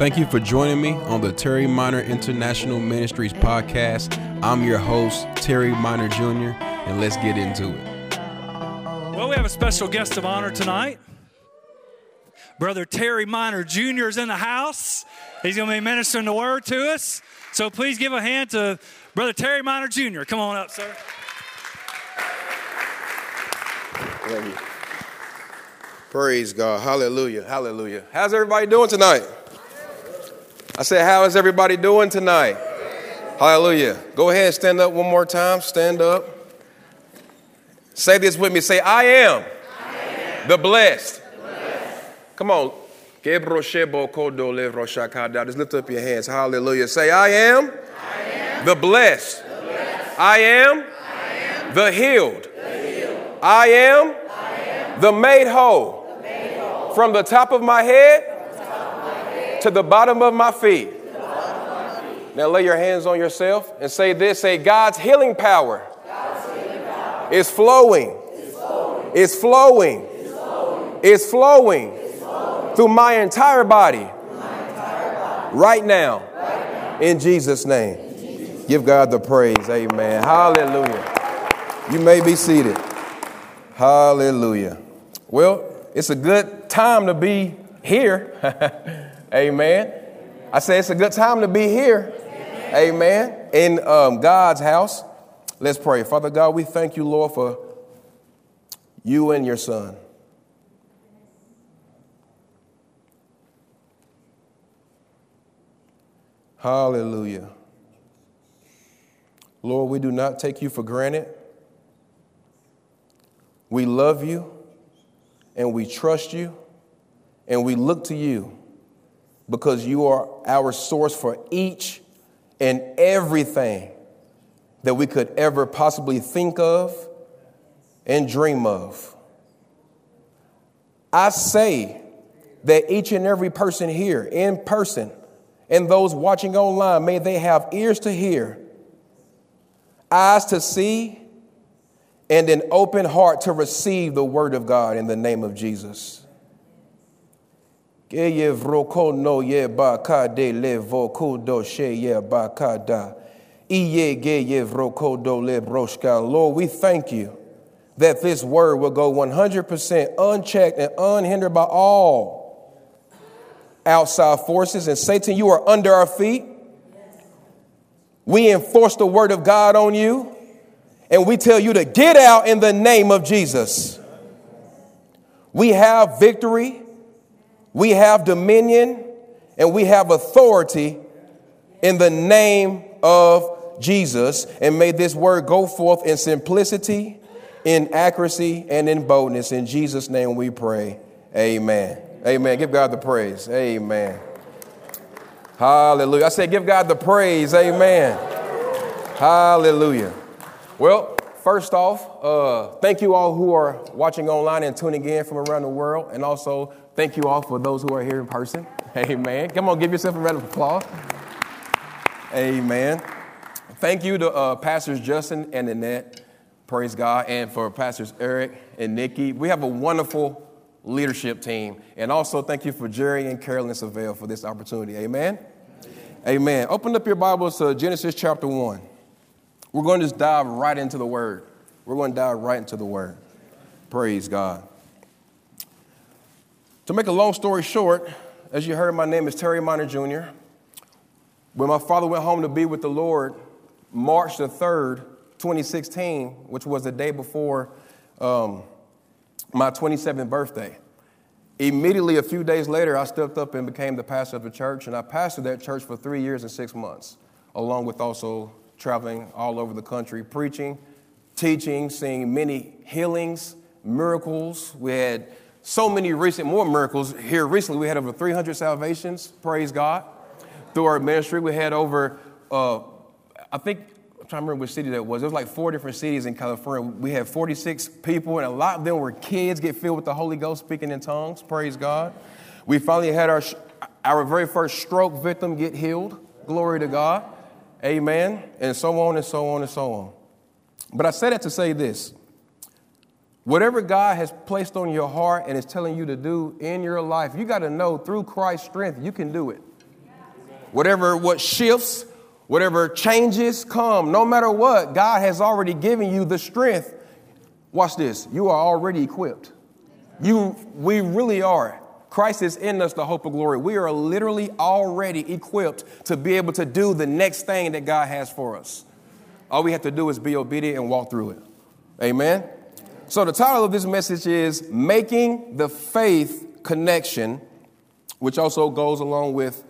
Thank you for joining me on the Terry Miner International Ministries podcast. I'm your host, Terry Miner Jr., and let's get into it. Well, we have a special guest of honor tonight. Brother Terry Miner Jr. is in the house. He's going to be ministering the word to us. So please give a hand to Brother Terry Miner Jr. Come on up, sir. Thank you. Praise God. Hallelujah. Hallelujah. How's everybody doing tonight? I said, How is everybody doing tonight? Hallelujah. Go ahead, stand up one more time. Stand up. Say this with me. Say, I am, I am. The, blessed. the blessed. Come on. Just lift up your hands. Hallelujah. Say, I am, I am. The, blessed. the blessed. I am, I am. The, healed. the healed. I am, I am. The, made whole. the made whole. From the top of my head to the bottom of my feet. Now lay your hands on yourself and say this say, God's healing power, is flowing, is flowing, is flowing, Is flowing through my entire body, right, now, in Jesus' name. Give God the praise. Amen. Hallelujah. You may be seated. Hallelujah. Well, it's a good time to be here. Amen. I say it's a good time to be here. Amen. In um, God's house. Let's pray. Father God, we thank you, Lord, for you and your son. Hallelujah. Lord, we do not take you for granted. We love you and we trust you and we look to you because you are our source for each and everything that we could ever possibly think of and dream of. I say that each and every person here in person and those watching online, may they have ears to hear, eyes to see, and an open heart to receive the word of God in the name of Jesus. Geye vroko no ye ba ka de le voko do she ye ba ka da. Iye geye vroko do le broshka. Lord, we thank you that this word will go 100% unchecked and unhindered by all outside forces. And Satan, you are under our feet. We enforce the word of God on you, and we tell you to get out in the name of Jesus. We have victory we have dominion and we have authority in the name of Jesus. And may this word go forth in simplicity, in accuracy, and in boldness. In Jesus' name we pray. Amen. Amen. Give God the praise. Amen. Hallelujah. I say, give God the praise. Amen. Hallelujah. Well, first off, uh, thank you all who are watching online and tuning in from around the world, and also Thank you all for those who are here in person. Amen. Come on, give yourself a round of applause. Amen. Thank you to uh, Pastors Justin and Annette. Praise God. And for Pastors Eric and Nikki. We have a wonderful leadership team. And also thank you for Jerry and Carolyn Savelle for this opportunity. Amen. Amen. Open up your Bibles to Genesis chapter 1. We're going to just dive right into the Word. We're going to dive right into the Word. Praise God. To make a long story short, as you heard, my name is Terry Miner Jr. When my father went home to be with the Lord, March the 3rd, 2016, which was the day before um, my 27th birthday, immediately a few days later, I stepped up and became the pastor of the church, and I pastored that church for three years and six months, along with also traveling all over the country, preaching, teaching, seeing many healings, miracles. We had so many recent, more miracles here recently. We had over 300 salvations, praise God. Through our ministry, we had over, uh, I think, I'm trying to remember which city that was. There was like four different cities in California. We had 46 people, and a lot of them were kids get filled with the Holy Ghost speaking in tongues, praise God. We finally had our, our very first stroke victim get healed, glory to God, amen, and so on and so on and so on. But I say that to say this Whatever God has placed on your heart and is telling you to do in your life, you got to know through Christ's strength, you can do it. whatever what shifts, whatever changes come, no matter what, God has already given you the strength. Watch this. You are already equipped. You, we really are. Christ is in us, the hope of glory. We are literally already equipped to be able to do the next thing that God has for us. All we have to do is be obedient and walk through it. Amen. So, the title of this message is Making the Faith Connection, which also goes along with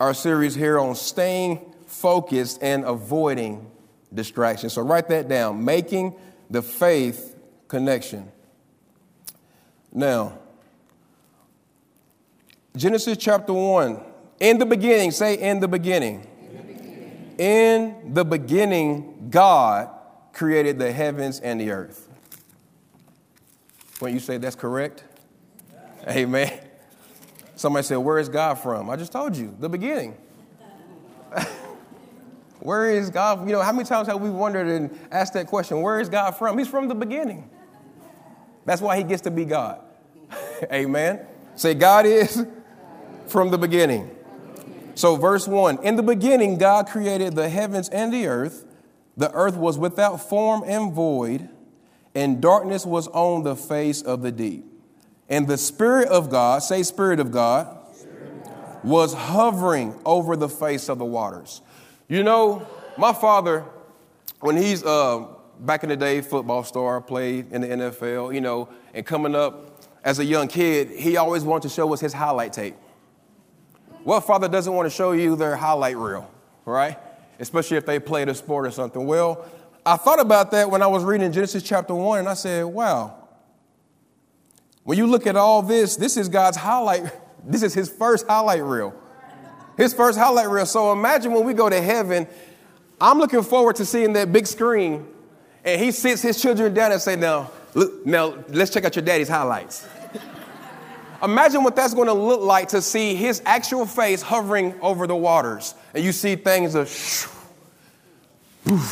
our series here on staying focused and avoiding distractions. So, write that down Making the Faith Connection. Now, Genesis chapter 1. In the beginning, say in the beginning. In the beginning, in the beginning God created the heavens and the earth. When you say that's correct, amen. Somebody said, Where is God from? I just told you, the beginning. Where is God? You know, how many times have we wondered and asked that question? Where is God from? He's from the beginning. That's why he gets to be God. Amen. Say, God is from the beginning. So, verse 1 In the beginning, God created the heavens and the earth. The earth was without form and void, and darkness was on the face of the deep. And the Spirit of God, say, Spirit of God, was hovering over the face of the waters. You know, my father, when he's uh, back in the day, football star, played in the NFL, you know, and coming up as a young kid, he always wanted to show us his highlight tape. What father doesn't want to show you their highlight reel, right? Especially if they played a sport or something. Well, I thought about that when I was reading Genesis chapter 1, and I said, wow. When you look at all this, this is God's highlight. This is his first highlight reel. His first highlight reel. So imagine when we go to heaven, I'm looking forward to seeing that big screen, and he sits his children down and say, now, look, now let's check out your daddy's highlights. Imagine what that's going to look like to see his actual face hovering over the waters, and you see things of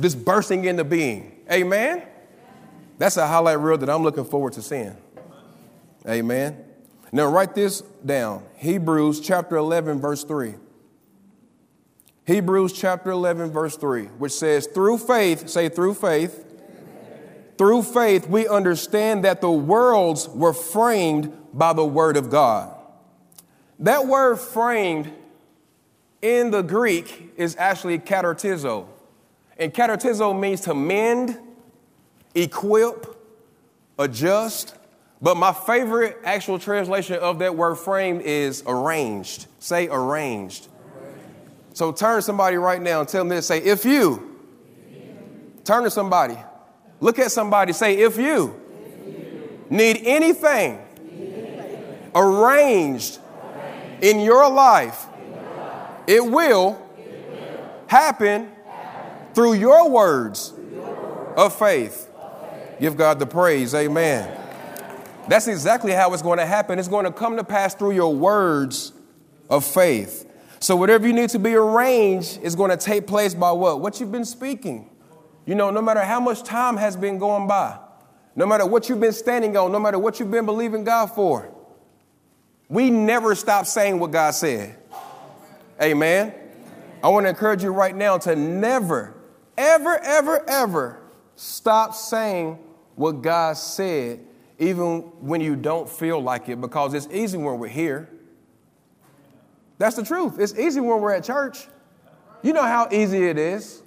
this bursting into being. Amen? That's a highlight reel that I'm looking forward to seeing. Amen. Now, write this down Hebrews chapter 11, verse 3. Hebrews chapter 11, verse 3, which says, Through faith, say, through faith, through faith, we understand that the worlds were framed by the word of God. That word framed in the Greek is actually katartizo. And katartizo means to mend, equip, adjust. But my favorite actual translation of that word framed is arranged. Say arranged. So turn somebody right now and tell them this. Say, if you. Turn to somebody. Look at somebody. Say, if you, need anything, arranged, in your life, it will, happen through your words of faith. Give God the praise. Amen. That's exactly how it's going to happen. It's going to come to pass through your words of faith. So, whatever you need to be arranged is going to take place by what? What you've been speaking. You know, no matter how much time has been going by, no matter what you've been standing on, no matter what you've been believing God for, we never stop saying what God said. Amen. I want to encourage you right now to never, ever, ever, ever stop saying what God said, even when you don't feel like it, because it's easy when we're here. That's the truth. It's easy when we're at church. You know how easy it is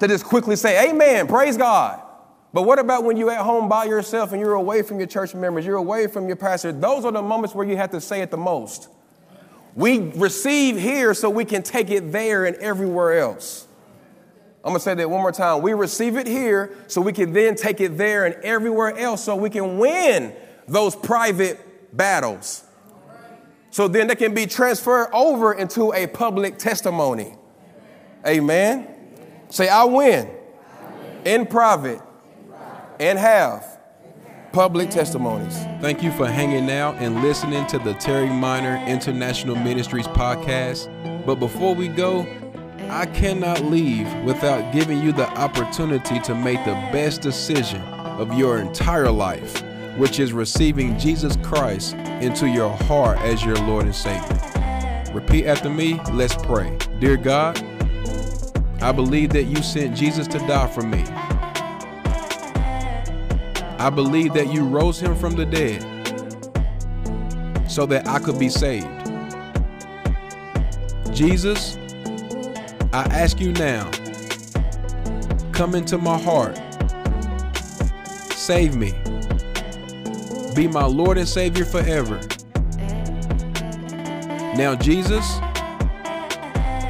to just quickly say, Amen, praise God. But what about when you're at home by yourself and you're away from your church members, you're away from your pastor? Those are the moments where you have to say it the most. We receive here so we can take it there and everywhere else. I'm to say that one more time. We receive it here so we can then take it there and everywhere else so we can win those private battles. So then they can be transferred over into a public testimony. Amen. Say, I win in private and have public testimonies. Thank you for hanging out and listening to the Terry Miner International Ministries podcast. But before we go, I cannot leave without giving you the opportunity to make the best decision of your entire life, which is receiving Jesus Christ into your heart as your Lord and Savior. Repeat after me. Let's pray. Dear God, I believe that you sent Jesus to die for me. I believe that you rose him from the dead so that I could be saved. Jesus, I ask you now, come into my heart, save me, be my Lord and Savior forever. Now, Jesus,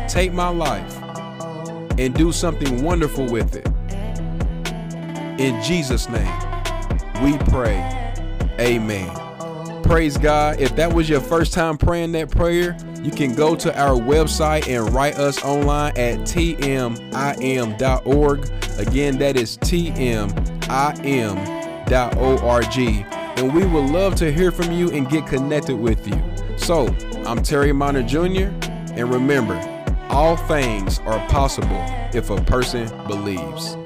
take my life and do something wonderful with it. In Jesus' name, we pray. Amen. Praise God. If that was your first time praying that prayer, you can go to our website and write us online at tmim.org. Again, that is tmim.org. And we would love to hear from you and get connected with you. So, I'm Terry Miner Jr., and remember, all things are possible if a person believes.